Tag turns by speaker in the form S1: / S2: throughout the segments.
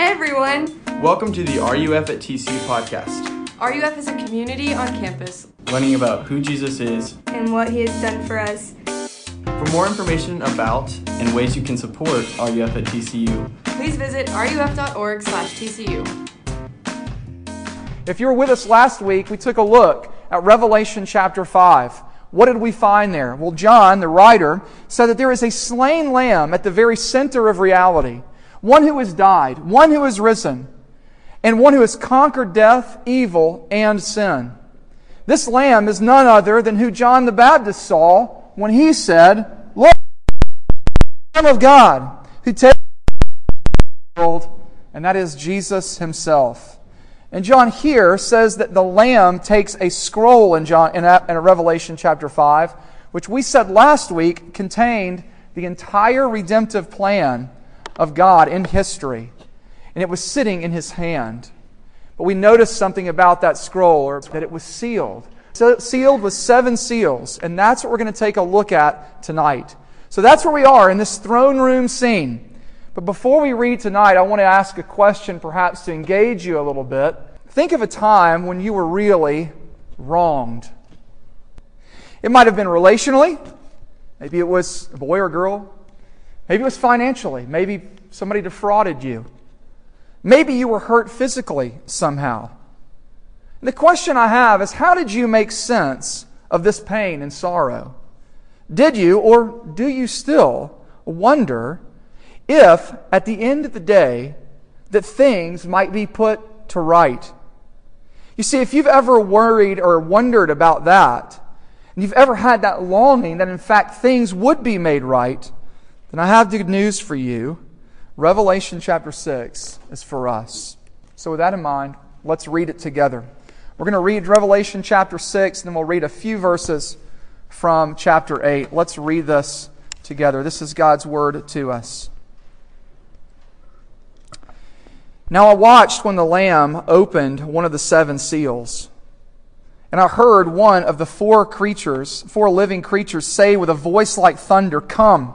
S1: Hey everyone!
S2: Welcome to the RUF at TCU podcast,
S1: RUF is a community on campus
S2: learning about who Jesus is.
S1: and what he has done for us.
S2: For more information about and ways you can support RUF at TCU,
S1: Please visit ruf.org slash TCU.
S3: If you were with us last week, we took a look at Revelation chapter 5. What did we find there? Well, John, the writer, said that there is a slain lamb at the very center of reality. One who has died, one who has risen, and one who has conquered death, evil, and sin. This lamb is none other than who John the Baptist saw when he said, Look, the Lamb of God, who takes the world, and that is Jesus himself. And John here says that the Lamb takes a scroll in, John, in, in Revelation chapter 5, which we said last week contained the entire redemptive plan of God in history. And it was sitting in his hand. But we noticed something about that scroll, or that it was sealed. So, sealed with seven seals. And that's what we're going to take a look at tonight. So that's where we are in this throne room scene. But before we read tonight, I want to ask a question perhaps to engage you a little bit. Think of a time when you were really wronged. It might have been relationally. Maybe it was a boy or girl. Maybe it was financially. Maybe somebody defrauded you. Maybe you were hurt physically somehow. And the question I have is how did you make sense of this pain and sorrow? Did you, or do you still, wonder if at the end of the day that things might be put to right? You see, if you've ever worried or wondered about that, and you've ever had that longing that in fact things would be made right, then I have good news for you. Revelation chapter 6 is for us. So, with that in mind, let's read it together. We're going to read Revelation chapter 6, and then we'll read a few verses from chapter 8. Let's read this together. This is God's word to us. Now I watched when the Lamb opened one of the seven seals. And I heard one of the four creatures, four living creatures, say with a voice like thunder, Come.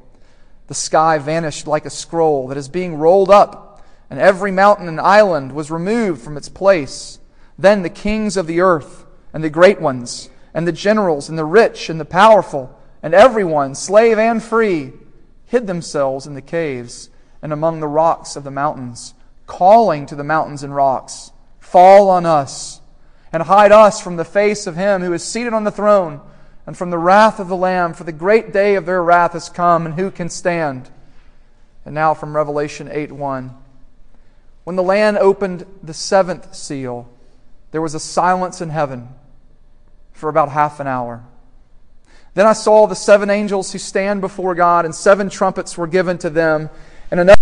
S3: The sky vanished like a scroll that is being rolled up, and every mountain and island was removed from its place. Then the kings of the earth, and the great ones, and the generals, and the rich, and the powerful, and everyone, slave and free, hid themselves in the caves and among the rocks of the mountains, calling to the mountains and rocks, Fall on us, and hide us from the face of him who is seated on the throne and from the wrath of the Lamb, for the great day of their wrath has come, and who can stand? And now from Revelation 8 1. When the Lamb opened the seventh seal, there was a silence in heaven, for about half an hour. Then I saw the seven angels who stand before God, and seven trumpets were given to them, and another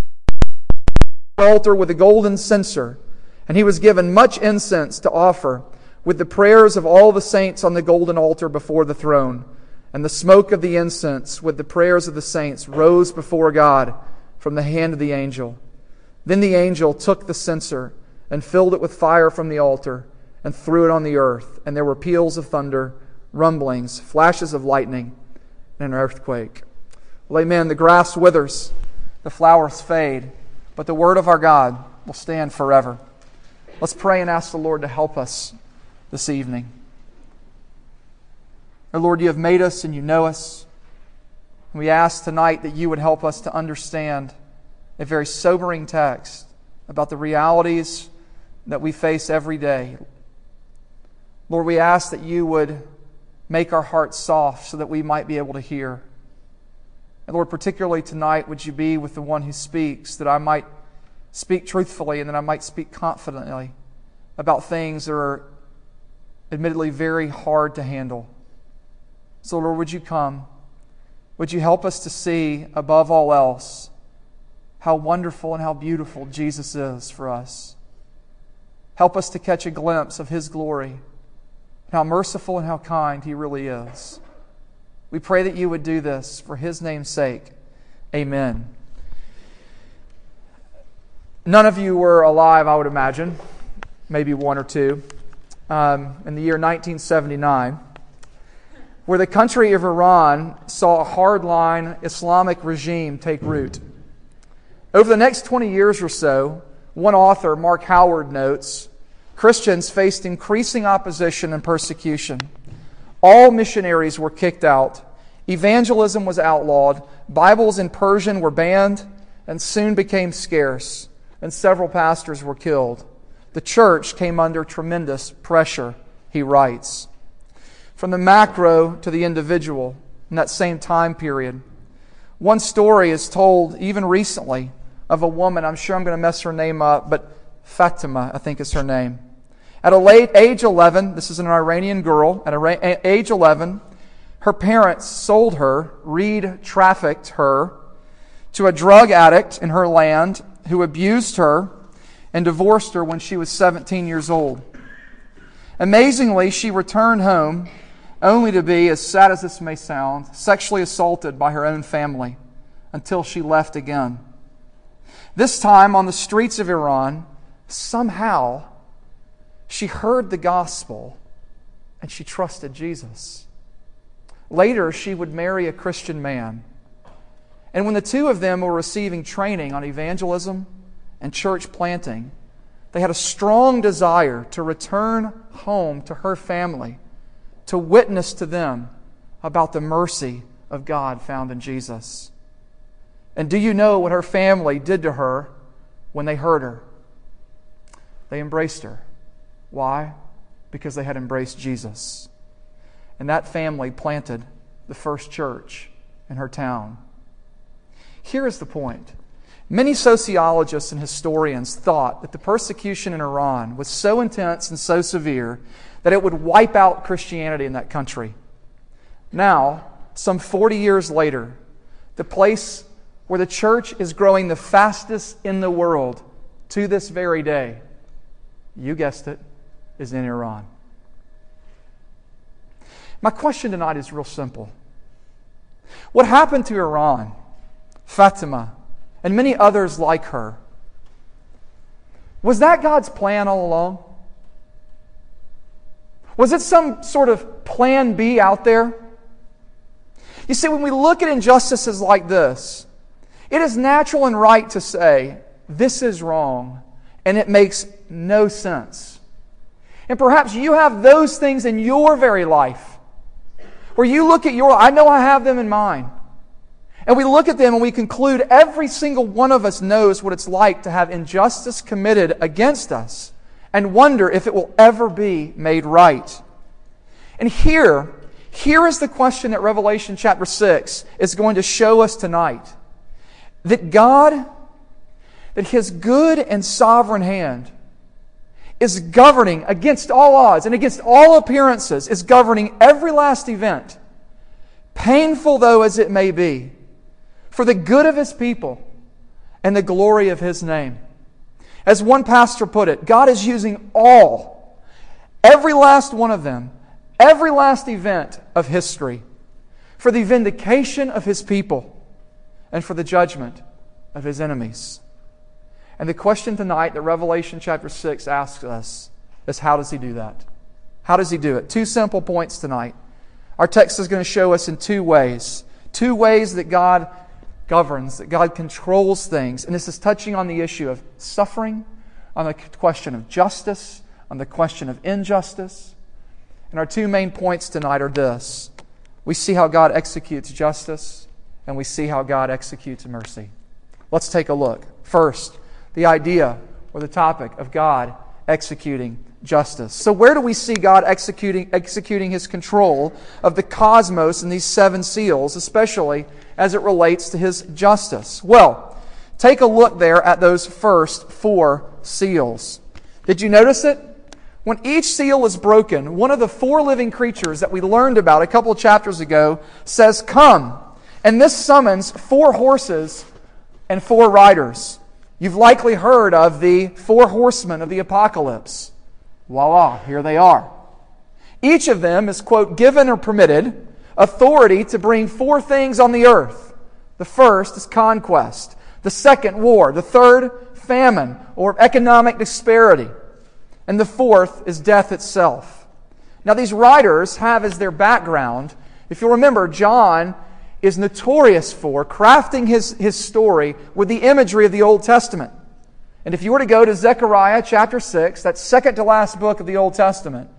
S3: altar with a golden censer, and he was given much incense to offer with the prayers of all the saints on the golden altar before the throne. And the smoke of the incense with the prayers of the saints rose before God from the hand of the angel. Then the angel took the censer and filled it with fire from the altar and threw it on the earth. And there were peals of thunder, rumblings, flashes of lightning, and an earthquake. Well, amen. The grass withers, the flowers fade, but the word of our God will stand forever. Let's pray and ask the Lord to help us this evening. Our Lord, you have made us and you know us. We ask tonight that you would help us to understand a very sobering text about the realities that we face every day. Lord, we ask that you would make our hearts soft so that we might be able to hear. And Lord, particularly tonight, would you be with the one who speaks, that I might speak truthfully and that I might speak confidently about things that are admittedly very hard to handle. So, Lord, would you come? Would you help us to see, above all else, how wonderful and how beautiful Jesus is for us? Help us to catch a glimpse of his glory, how merciful and how kind he really is. We pray that you would do this for his name's sake. Amen. None of you were alive, I would imagine, maybe one or two, um, in the year 1979 where the country of Iran saw a hardline Islamic regime take root. Over the next 20 years or so, one author, Mark Howard, notes Christians faced increasing opposition and persecution. All missionaries were kicked out, evangelism was outlawed, Bibles in Persian were banned and soon became scarce, and several pastors were killed. The church came under tremendous pressure, he writes from the macro to the individual in that same time period. One story is told even recently of a woman, I'm sure I'm going to mess her name up, but Fatima, I think is her name. At a late age 11, this is an Iranian girl, at age 11, her parents sold her, reed trafficked her, to a drug addict in her land who abused her and divorced her when she was 17 years old. Amazingly, she returned home only to be, as sad as this may sound, sexually assaulted by her own family until she left again. This time on the streets of Iran, somehow she heard the gospel and she trusted Jesus. Later, she would marry a Christian man. And when the two of them were receiving training on evangelism and church planting, they had a strong desire to return home to her family to witness to them about the mercy of God found in Jesus. And do you know what her family did to her when they heard her? They embraced her. Why? Because they had embraced Jesus. And that family planted the first church in her town. Here is the point. Many sociologists and historians thought that the persecution in Iran was so intense and so severe that it would wipe out Christianity in that country. Now, some 40 years later, the place where the church is growing the fastest in the world to this very day, you guessed it, is in Iran. My question tonight is real simple. What happened to Iran, Fatima, and many others like her? Was that God's plan all along? Was it some sort of plan B out there? You see, when we look at injustices like this, it is natural and right to say, this is wrong, and it makes no sense. And perhaps you have those things in your very life where you look at your, I know I have them in mind. And we look at them and we conclude every single one of us knows what it's like to have injustice committed against us and wonder if it will ever be made right. And here, here is the question that Revelation chapter 6 is going to show us tonight. That God, that His good and sovereign hand is governing against all odds and against all appearances, is governing every last event, painful though as it may be, for the good of his people and the glory of his name. As one pastor put it, God is using all, every last one of them, every last event of history, for the vindication of his people and for the judgment of his enemies. And the question tonight that Revelation chapter 6 asks us is how does he do that? How does he do it? Two simple points tonight. Our text is going to show us in two ways. Two ways that God governs, that God controls things. And this is touching on the issue of suffering, on the question of justice, on the question of injustice. And our two main points tonight are this we see how God executes justice, and we see how God executes mercy. Let's take a look. First, the idea or the topic of God executing justice. So, where do we see God executing, executing his control of the cosmos in these seven seals, especially as it relates to his justice? Well, take a look there at those first four seals. Did you notice it? When each seal is broken, one of the four living creatures that we learned about a couple chapters ago says, Come. And this summons four horses and four riders. You've likely heard of the four horsemen of the apocalypse. Voila, here they are. Each of them is, quote, given or permitted authority to bring four things on the earth. The first is conquest. The second, war. The third, famine or economic disparity. And the fourth is death itself. Now, these riders have as their background, if you'll remember, John is notorious for crafting his, his story with the imagery of the Old Testament. And if you were to go to Zechariah chapter 6, that second to last book of the Old Testament,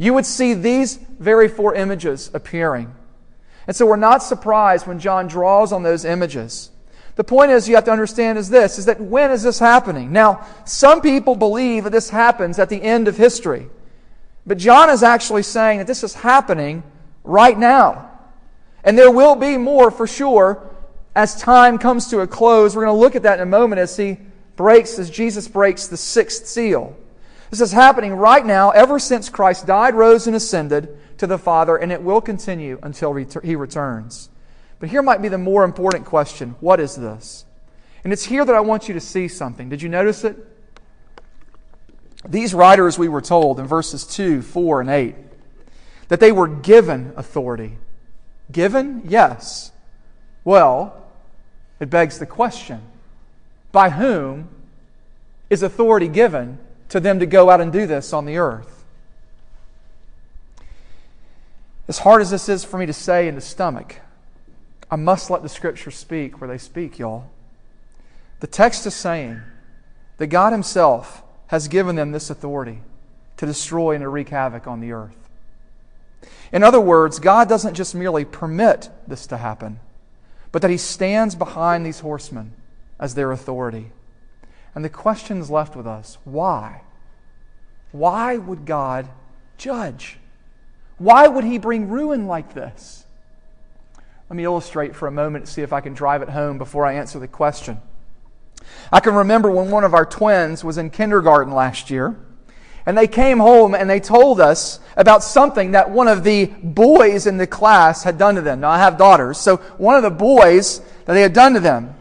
S3: you would see these very four images appearing. And so we're not surprised when John draws on those images. The point is you have to understand is this is that when is this happening? Now, some people believe that this happens at the end of history. But John is actually saying that this is happening right now. And there will be more for sure as time comes to a close. We're going to look at that in a moment as he breaks, as Jesus breaks the sixth seal. This is happening right now, ever since Christ died, rose, and ascended to the Father, and it will continue until he returns. But here might be the more important question what is this? And it's here that I want you to see something. Did you notice it? These riders, we were told in verses 2, 4, and 8, that they were given authority. Given? Yes. Well, it begs the question by whom is authority given to them to go out and do this on the earth? As hard as this is for me to say in the stomach, I must let the scriptures speak where they speak, y'all. The text is saying that God Himself has given them this authority to destroy and to wreak havoc on the earth. In other words, God doesn't just merely permit this to happen, but that He stands behind these horsemen as their authority. And the question is left with us why? Why would God judge? Why would He bring ruin like this? Let me illustrate for a moment and see if I can drive it home before I answer the question. I can remember when one of our twins was in kindergarten last year. And they came home and they told us about something that one of the boys in the class had done to them. Now, I have daughters, so one of the boys that they had done to them.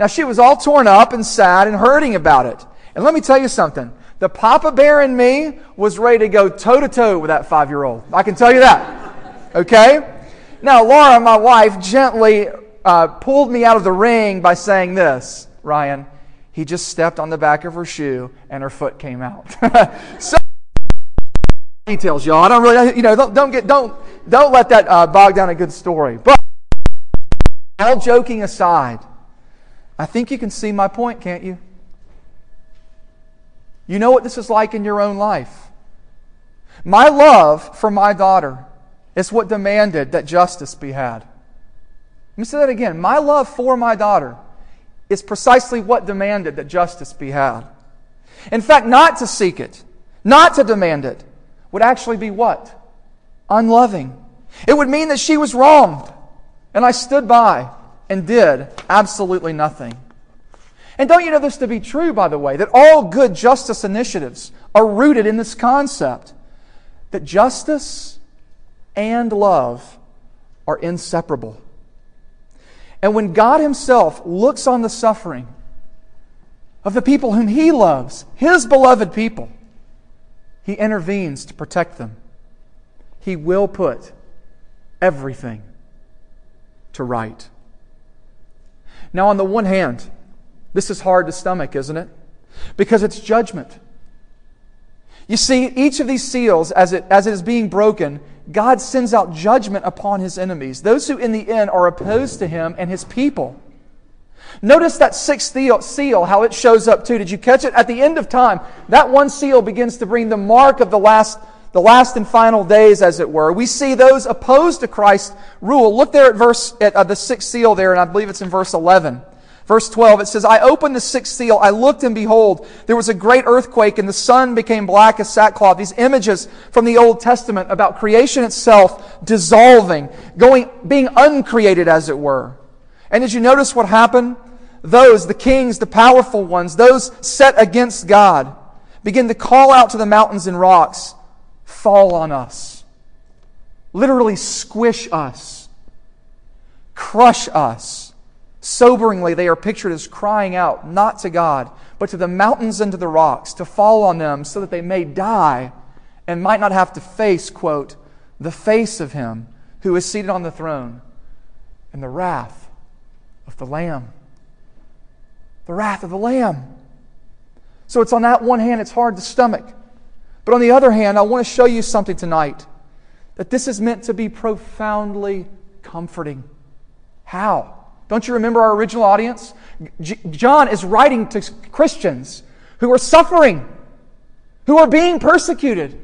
S3: Now, she was all torn up and sad and hurting about it. And let me tell you something. The Papa Bear in me was ready to go toe to toe with that five year old. I can tell you that. Okay? Now, Laura, my wife, gently uh, pulled me out of the ring by saying this Ryan, he just stepped on the back of her shoe and her foot came out. so details, y'all. I don't really, you know, don't, don't get, don't, don't let that uh, bog down a good story. But all joking aside, I think you can see my point, can't you? You know what this is like in your own life. My love for my daughter is what demanded that justice be had. Let me say that again. My love for my daughter is precisely what demanded that justice be had. In fact, not to seek it, not to demand it, would actually be what? Unloving. It would mean that she was wronged, and I stood by and did absolutely nothing. And don't you know this to be true, by the way, that all good justice initiatives are rooted in this concept that justice and love are inseparable. And when God Himself looks on the suffering of the people whom He loves, His beloved people, He intervenes to protect them. He will put everything to right. Now, on the one hand, this is hard to stomach, isn't it? Because it's judgment. You see, each of these seals, as it, as it is being broken, God sends out judgment upon his enemies, those who in the end are opposed to him and his people. Notice that sixth seal, how it shows up too. Did you catch it? At the end of time, that one seal begins to bring the mark of the last, the last and final days, as it were. We see those opposed to Christ's rule. Look there at verse, at uh, the sixth seal there, and I believe it's in verse 11. Verse 12, it says, I opened the sixth seal. I looked and behold, there was a great earthquake and the sun became black as sackcloth. These images from the Old Testament about creation itself dissolving, going, being uncreated as it were. And did you notice what happened? Those, the kings, the powerful ones, those set against God, begin to call out to the mountains and rocks, fall on us. Literally squish us. Crush us. Soberingly, they are pictured as crying out, not to God, but to the mountains and to the rocks, to fall on them so that they may die and might not have to face, quote, the face of him who is seated on the throne and the wrath of the Lamb. The wrath of the Lamb. So it's on that one hand, it's hard to stomach. But on the other hand, I want to show you something tonight that this is meant to be profoundly comforting. How? Don't you remember our original audience? John is writing to Christians who are suffering, who are being persecuted,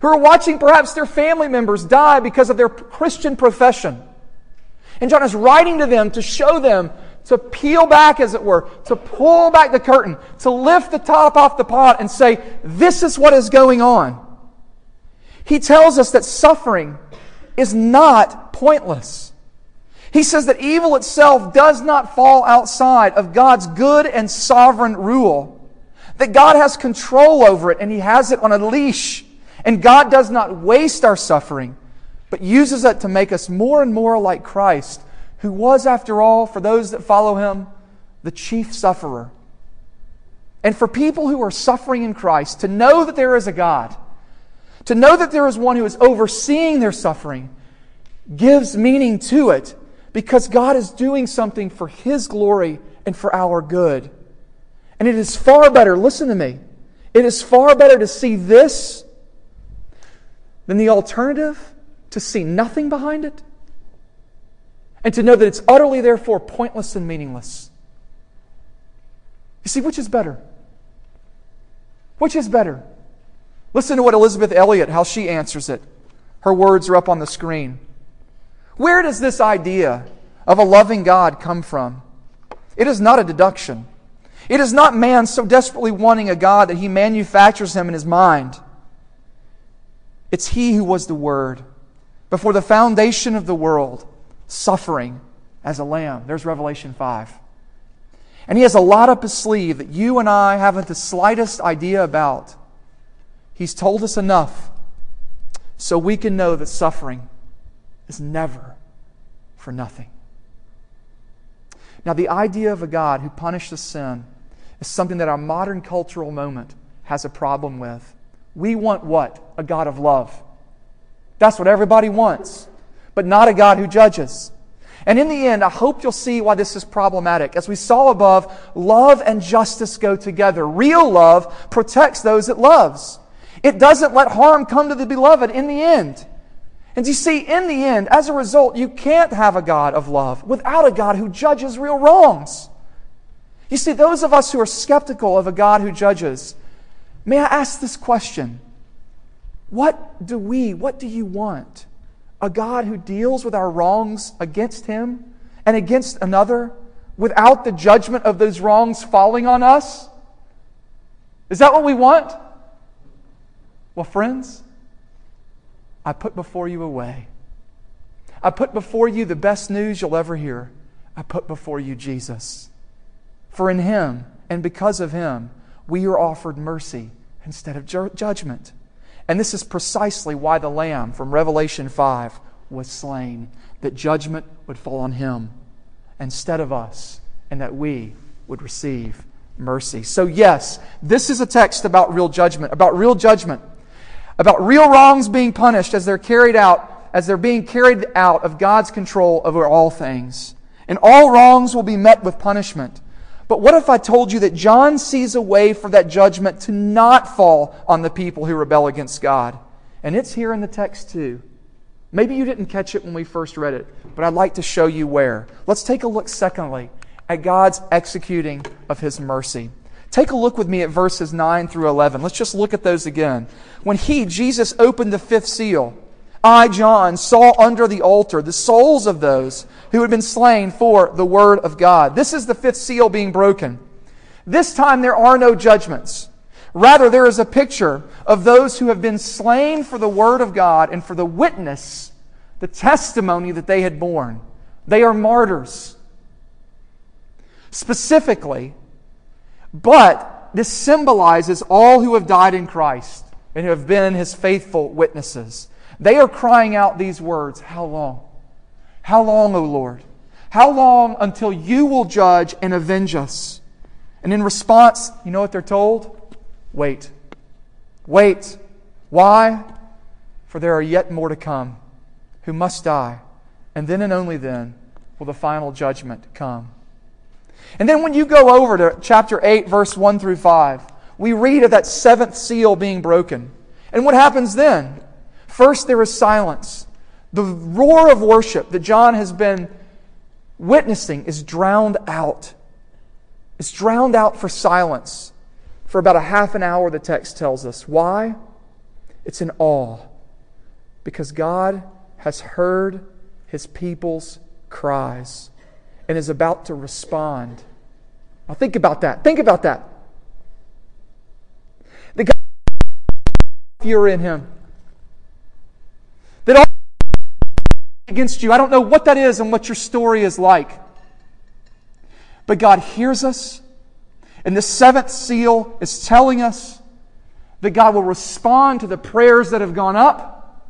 S3: who are watching perhaps their family members die because of their Christian profession. And John is writing to them to show them to peel back, as it were, to pull back the curtain, to lift the top off the pot and say, This is what is going on. He tells us that suffering is not pointless. He says that evil itself does not fall outside of God's good and sovereign rule. That God has control over it and He has it on a leash. And God does not waste our suffering, but uses it to make us more and more like Christ, who was, after all, for those that follow Him, the chief sufferer. And for people who are suffering in Christ, to know that there is a God, to know that there is one who is overseeing their suffering, gives meaning to it because God is doing something for His glory and for our good. And it is far better, listen to me, it is far better to see this than the alternative to see nothing behind it and to know that it's utterly, therefore, pointless and meaningless. You see, which is better? Which is better? Listen to what Elisabeth Elliot, how she answers it. Her words are up on the screen. Where does this idea of a loving God come from? It is not a deduction. It is not man so desperately wanting a God that he manufactures him in his mind. It's he who was the Word before the foundation of the world, suffering as a lamb. There's Revelation 5. And he has a lot up his sleeve that you and I haven't the slightest idea about. He's told us enough so we can know that suffering is never for nothing. Now, the idea of a God who punishes sin is something that our modern cultural moment has a problem with. We want what? A God of love. That's what everybody wants, but not a God who judges. And in the end, I hope you'll see why this is problematic. As we saw above, love and justice go together. Real love protects those it loves. It doesn't let harm come to the beloved in the end. And you see, in the end, as a result, you can't have a God of love without a God who judges real wrongs. You see, those of us who are skeptical of a God who judges, may I ask this question? What do we, what do you want? A God who deals with our wrongs against Him and against another without the judgment of those wrongs falling on us? Is that what we want? Well, friends, I put before you a way. I put before you the best news you'll ever hear. I put before you Jesus. For in him, and because of him, we are offered mercy instead of judgment. And this is precisely why the Lamb from Revelation 5 was slain, that judgment would fall on him instead of us, and that we would receive mercy. So, yes, this is a text about real judgment, about real judgment, about real wrongs being punished as they're carried out, as they're being carried out of God's control over all things. And all wrongs will be met with punishment. But what if I told you that John sees a way for that judgment to not fall on the people who rebel against God? And it's here in the text too. Maybe you didn't catch it when we first read it, but I'd like to show you where. Let's take a look, secondly, at God's executing of his mercy. Take a look with me at verses 9 through 11. Let's just look at those again. When he, Jesus, opened the fifth seal, I, John, saw under the altar the souls of those who had been slain for the word of God. This is the fifth seal being broken. This time there are no judgments. Rather, there is a picture of those who have been slain for the word of God and for the witness, the testimony that they had borne. They are martyrs. Specifically, but this symbolizes all who have died in Christ and who have been his faithful witnesses. They are crying out these words How long? How long, O Lord? How long until you will judge and avenge us? And in response, you know what they're told? Wait. Wait. Why? For there are yet more to come who must die, and then and only then will the final judgment come. And then when you go over to chapter 8, verse 1 through 5, we read of that seventh seal being broken. And what happens then? First, there is silence. The roar of worship that John has been witnessing is drowned out. It's drowned out for silence for about a half an hour, the text tells us. Why? It's in awe. Because God has heard his people's cries and is about to respond. Now, think about that. Think about that. The God, if you're in him, against you. I don't know what that is and what your story is like. But God hears us. And the seventh seal is telling us that God will respond to the prayers that have gone up.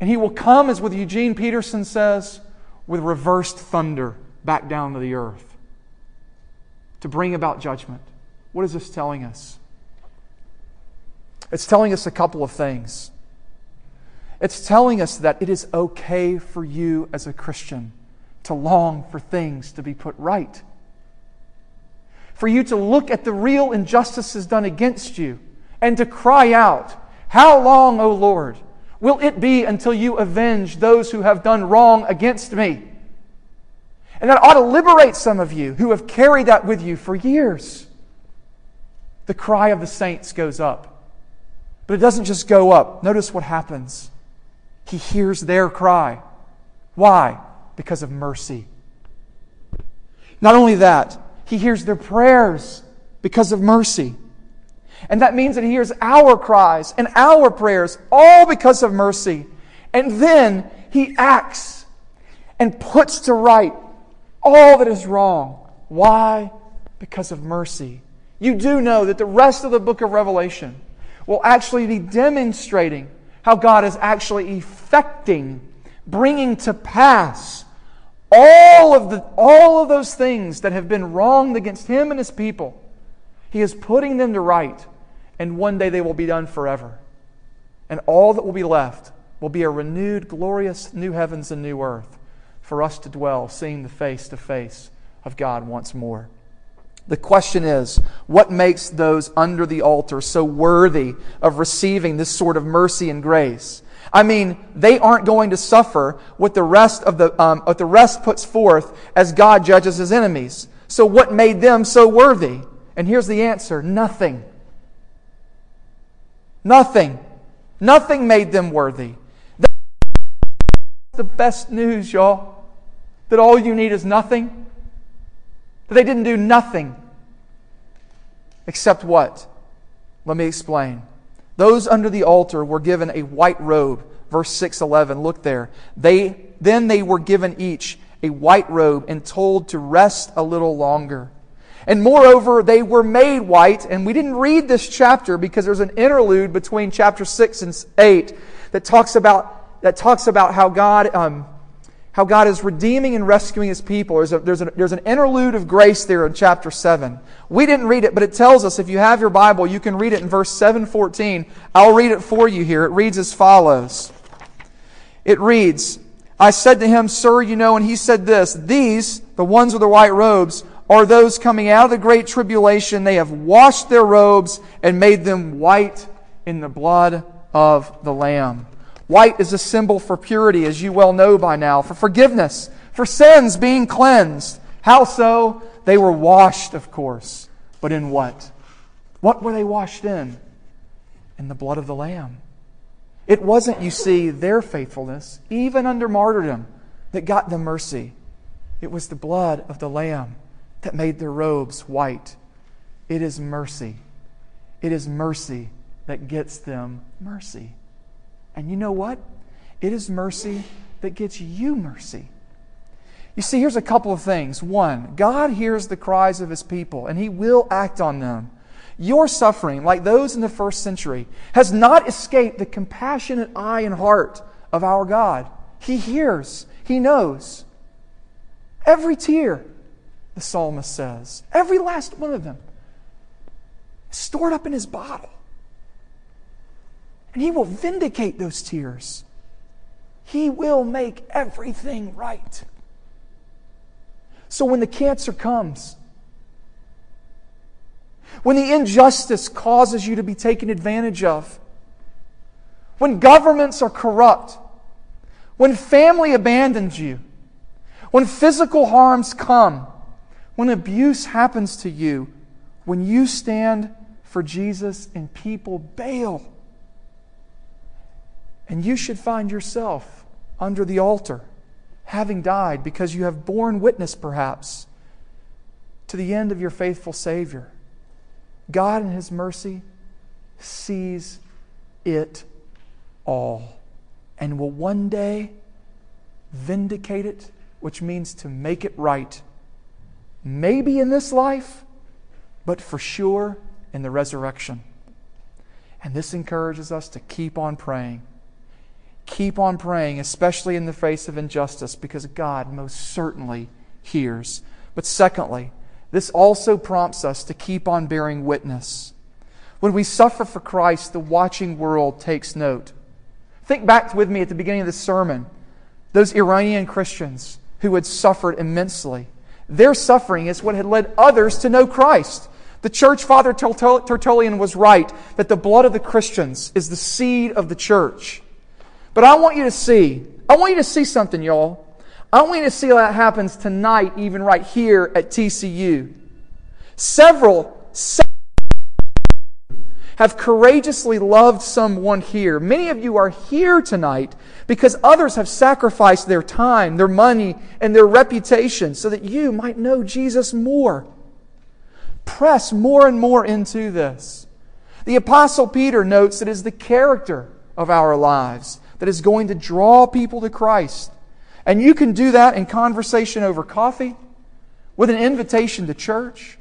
S3: And He will come, as with Eugene Peterson says, with reversed thunder back down to the earth to bring about judgment. What is this telling us? It's telling us a couple of things. It's telling us that it is okay for you as a Christian to long for things to be put right. For you to look at the real injustices done against you and to cry out, How long, O Lord, will it be until you avenge those who have done wrong against me? And that ought to liberate some of you who have carried that with you for years. The cry of the saints goes up. But it doesn't just go up. Notice what happens. He hears their cry. Why? Because of mercy. Not only that, He hears their prayers because of mercy. And that means that He hears our cries and our prayers, all because of mercy. And then He acts and puts to right all that is wrong. Why? Because of mercy. You do know that the rest of the book of Revelation will actually be demonstrating how God is actually effecting, bringing to pass all of, the, all of those things that have been wronged against him and his people. He is putting them to right, and one day they will be done forever. And all that will be left will be a renewed, glorious new heavens and new earth for us to dwell, seeing the face to face of God once more. The question is, what makes those under the altar so worthy of receiving this sort of mercy and grace? I mean, they aren't going to suffer what the rest of the um, what the rest puts forth as God judges his enemies. So, what made them so worthy? And here's the answer: nothing. Nothing. Nothing made them worthy. That's the best news, y'all. That all you need is nothing. That they didn't do nothing. Except what? Let me explain. Those under the altar were given a white robe. Verse 611, look there. They, then they were given each a white robe and told to rest a little longer. And moreover, they were made white. And we didn't read this chapter because there's an interlude between chapter 6 and 8 that talks about, that talks about how God. Um, how God is redeeming and rescuing his people. There's, a, there's, a, there's an interlude of grace there in chapter 7. We didn't read it, but it tells us if you have your Bible, you can read it in verse 714. I'll read it for you here. It reads as follows It reads, I said to him, Sir, you know, and he said this These, the ones with the white robes, are those coming out of the great tribulation. They have washed their robes and made them white in the blood of the Lamb. White is a symbol for purity, as you well know by now, for forgiveness, for sins being cleansed. How so? They were washed, of course. But in what? What were they washed in? In the blood of the Lamb. It wasn't, you see, their faithfulness, even under martyrdom, that got them mercy. It was the blood of the Lamb that made their robes white. It is mercy. It is mercy that gets them mercy. And you know what? It is mercy that gets you mercy. You see, here's a couple of things. One, God hears the cries of his people, and he will act on them. Your suffering, like those in the first century, has not escaped the compassionate eye and heart of our God. He hears, he knows. Every tear, the psalmist says, every last one of them, stored up in his bottle. And He will vindicate those tears. He will make everything right. So when the cancer comes, when the injustice causes you to be taken advantage of, when governments are corrupt, when family abandons you, when physical harms come, when abuse happens to you, when you stand for Jesus and people bail and you should find yourself under the altar, having died because you have borne witness, perhaps, to the end of your faithful Savior. God, in His mercy, sees it all and will one day vindicate it, which means to make it right. Maybe in this life, but for sure in the resurrection. And this encourages us to keep on praying keep on praying, especially in the face of injustice, because God most certainly hears. But secondly, this also prompts us to keep on bearing witness. When we suffer for Christ, the watching world takes note. Think back with me at the beginning of the sermon. Those Iranian Christians who had suffered immensely. Their suffering is what had led others to know Christ. The church father Tertullian was right that the blood of the Christians is the seed of the church. But I want you to see, I want you to see something, y'all. I want you to see that happens tonight, even right here at TCU. Several, several have courageously loved someone here. Many of you are here tonight because others have sacrificed their time, their money, and their reputation so that you might know Jesus more. Press more and more into this. The Apostle Peter notes it is the character of our lives that is going to draw people to Christ. And you can do that in conversation over coffee, with an invitation to church.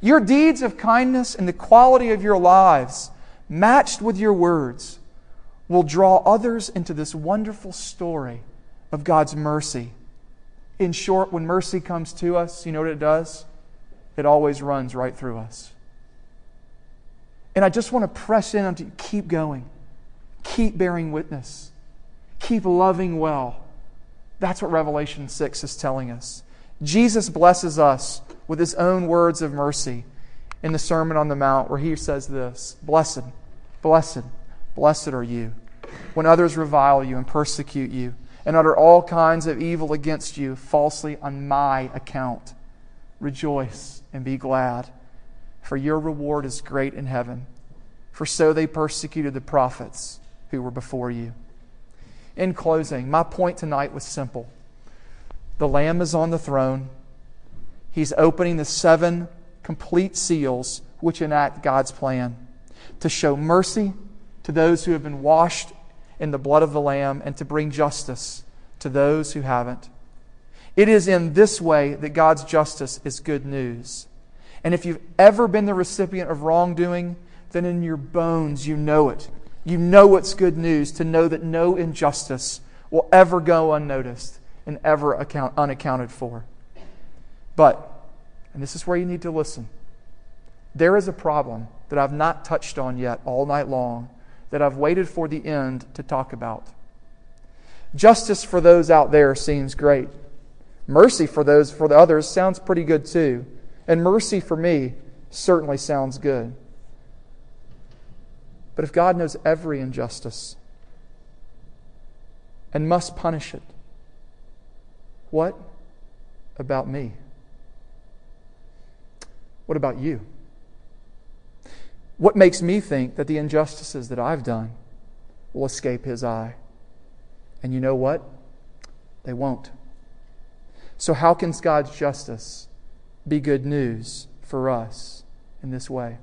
S3: Your deeds of kindness and the quality of your lives, matched with your words, will draw others into this wonderful story of God's mercy. In short, when mercy comes to us, you know what it does? It always runs right through us. And I just want to press in on to keep going, keep bearing witness. Keep loving well. That's what Revelation 6 is telling us. Jesus blesses us with his own words of mercy in the Sermon on the Mount, where he says this Blessed, blessed, blessed are you when others revile you and persecute you and utter all kinds of evil against you falsely on my account. Rejoice and be glad, for your reward is great in heaven. For so they persecuted the prophets who were before you. In closing, my point tonight was simple the Lamb is on the throne, He's opening the seven complete seals which enact God's plan to show mercy to those who have been washed in the blood of the Lamb and to bring justice to those who haven't. It is in this way that God's justice is good news. And if you've ever been the recipient of wrongdoing, then in your bones you know it. You know it's good news to know that no injustice will ever go unnoticed and ever account, unaccounted for. But, and this is where you need to listen, there is a problem that I've not touched on yet all night long that I've waited for the end to talk about. Justice for those out there seems great. Mercy for those for the others sounds pretty good too. And mercy for me certainly sounds good. But if God knows every injustice and must punish it, what about me? What about you? What makes me think that the injustices that I've done will escape his eye? And you know what? They won't. So, how can God's justice be good news for us in this way?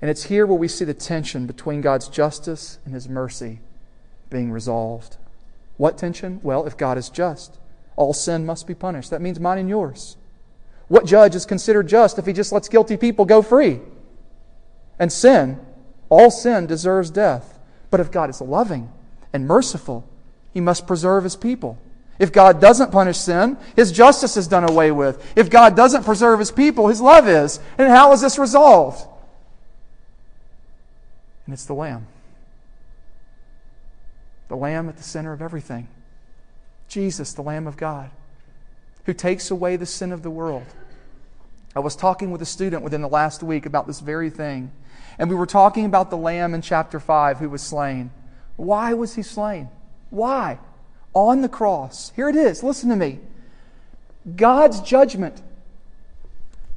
S3: And it's here where we see the tension between God's justice and his mercy being resolved. What tension? Well, if God is just, all sin must be punished. That means mine and yours. What judge is considered just if he just lets guilty people go free? And sin, all sin deserves death. But if God is loving and merciful, he must preserve his people. If God doesn't punish sin, his justice is done away with. If God doesn't preserve his people, his love is. And how is this resolved? And it's the Lamb. The Lamb at the center of everything. Jesus, the Lamb of God, who takes away the sin of the world. I was talking with a student within the last week about this very thing. And we were talking about the Lamb in chapter 5 who was slain. Why was he slain? Why? on the cross. Here it is. Listen to me. God's judgment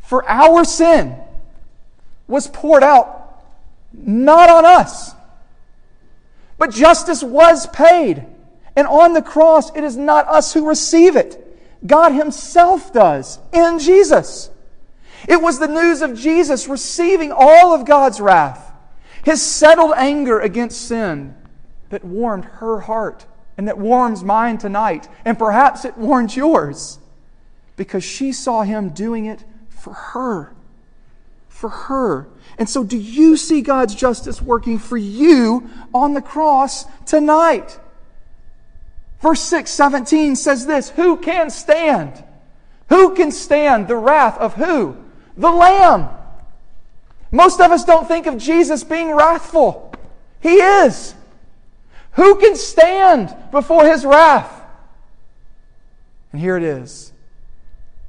S3: for our sin was poured out not on us, but justice was paid. And on the cross, it is not us who receive it. God Himself does in Jesus. It was the news of Jesus receiving all of God's wrath, His settled anger against sin that warmed her heart and that warms mine tonight. And perhaps it warms yours because she saw him doing it for her. For her. And so, do you see God's justice working for you on the cross tonight? Verse 6, 17 says this Who can stand? Who can stand the wrath of who? The Lamb. Most of us don't think of Jesus being wrathful. He is. Who can stand before his wrath? And here it is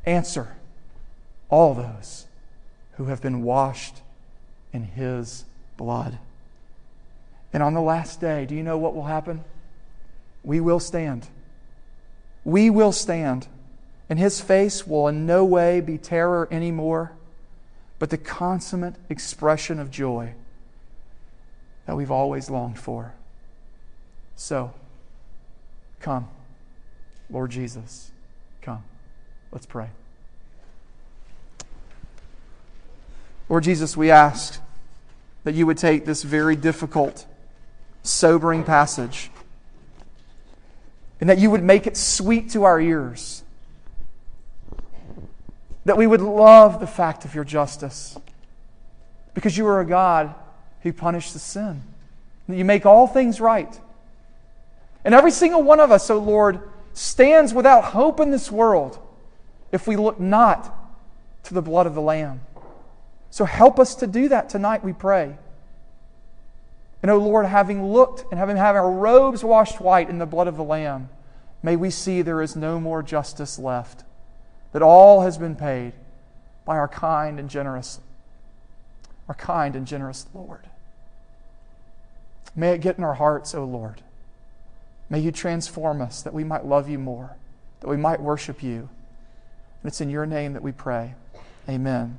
S3: answer all those who have been washed in his blood. And on the last day, do you know what will happen? We will stand. We will stand. And his face will in no way be terror anymore, but the consummate expression of joy that we've always longed for. So, come, Lord Jesus, come. Let's pray. Lord Jesus, we ask that you would take this very difficult, sobering passage and that you would make it sweet to our ears. That we would love the fact of your justice because you are a God who punished the sin. That you make all things right. And every single one of us, O oh Lord, stands without hope in this world if we look not to the blood of the Lamb. So help us to do that tonight, we pray. And, O oh Lord, having looked and having had our robes washed white in the blood of the Lamb, may we see there is no more justice left, that all has been paid by our kind and generous, our kind and generous Lord. May it get in our hearts, O oh Lord May you transform us that we might love you more, that we might worship you. And it's in your name that we pray. Amen.